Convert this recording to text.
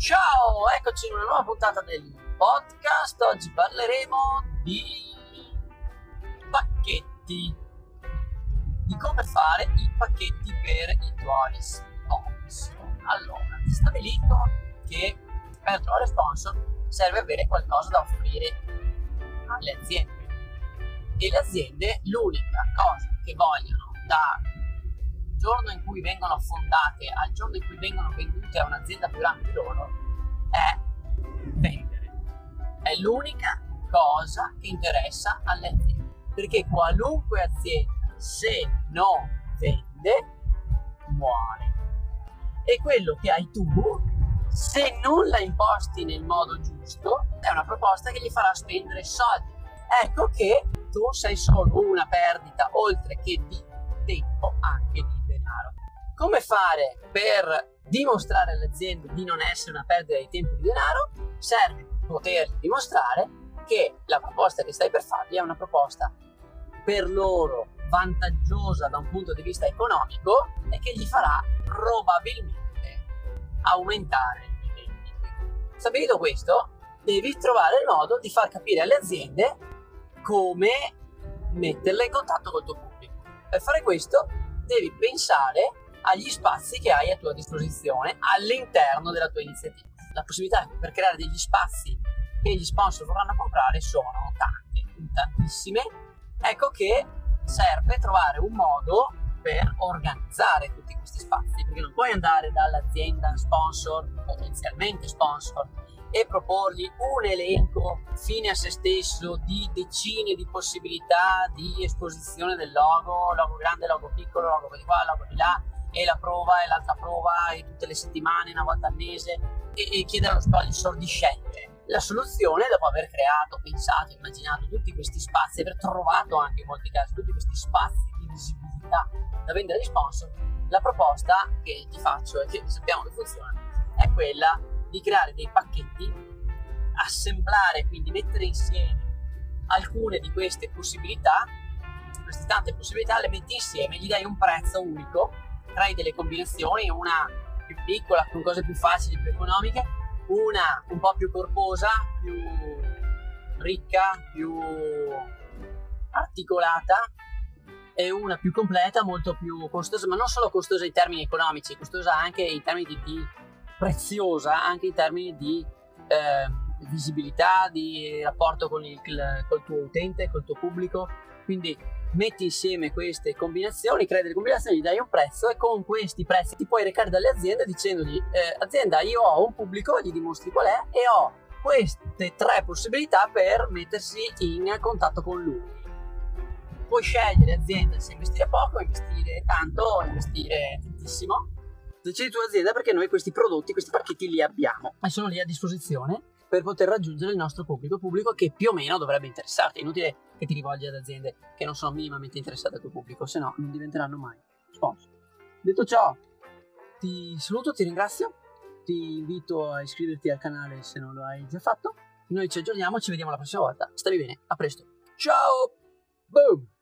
Ciao, eccoci in una nuova puntata del podcast. Oggi parleremo di pacchetti, di come fare i pacchetti per i tuoi sponsor. Allora, stabilito che per trovare sponsor serve avere qualcosa da offrire alle aziende. E le aziende l'unica cosa che vogliono da giorno in cui vengono fondate al giorno in cui vengono vendute a un'azienda più grande di loro è vendere. È l'unica cosa che interessa alle aziende. Perché qualunque azienda, se non vende, muore. E quello che hai tu, se non la imposti nel modo giusto, è una proposta che gli farà spendere soldi. Ecco che tu sei solo una perdita, oltre che di tempo, anche di come fare per dimostrare alle aziende di non essere una perdita di tempo e di denaro? Serve poter dimostrare che la proposta che stai per fargli è una proposta per loro vantaggiosa da un punto di vista economico e che gli farà probabilmente aumentare i vendite. Stabilito questo, devi trovare il modo di far capire alle aziende come metterle in contatto col tuo pubblico. Per fare questo devi pensare agli spazi che hai a tua disposizione all'interno della tua iniziativa. La possibilità per creare degli spazi che gli sponsor vorranno comprare sono tante, tantissime. Ecco che serve trovare un modo per organizzare tutti questi spazi, perché non puoi andare dall'azienda sponsor, potenzialmente sponsor, e proporgli un elenco fine a se stesso di decine di possibilità di esposizione del logo, logo grande, logo piccolo, logo di qua, logo di là, e la prova e l'altra prova e tutte le settimane, una volta al mese e, e chiedere allo sponsor di scegliere. La soluzione, dopo aver creato, pensato, immaginato tutti questi spazi, aver trovato anche in molti casi tutti questi spazi di visibilità da vendere agli sponsor, la proposta che ti faccio e che sappiamo che funziona è quella di creare dei pacchetti, assemblare, quindi mettere insieme alcune di queste possibilità, queste tante possibilità, le metti insieme, gli dai un prezzo unico crei delle combinazioni, una più piccola con cose più facili, più economiche, una un po' più corposa, più ricca, più articolata e una più completa, molto più costosa, ma non solo costosa in termini economici, costosa anche in termini di, di preziosa, anche in termini di eh, visibilità, di rapporto con il, col tuo utente, col tuo pubblico. Quindi metti insieme queste combinazioni, crei delle combinazioni, gli dai un prezzo e con questi prezzi ti puoi recare dalle aziende dicendogli eh, azienda io ho un pubblico, gli dimostri qual è e ho queste tre possibilità per mettersi in contatto con lui. Puoi scegliere azienda se investire poco, investire tanto investire tantissimo. Decidi tu azienda perché noi questi prodotti, questi pacchetti li abbiamo e sono lì a disposizione per poter raggiungere il nostro pubblico, pubblico che più o meno dovrebbe interessarti. È inutile che ti rivolgi ad aziende che non sono minimamente interessate al tuo pubblico, se no non diventeranno mai sponsor. Detto ciò, ti saluto, ti ringrazio, ti invito a iscriverti al canale se non lo hai già fatto. Noi ci aggiorniamo, ci vediamo la prossima volta. Stavi bene, a presto. Ciao! Boom!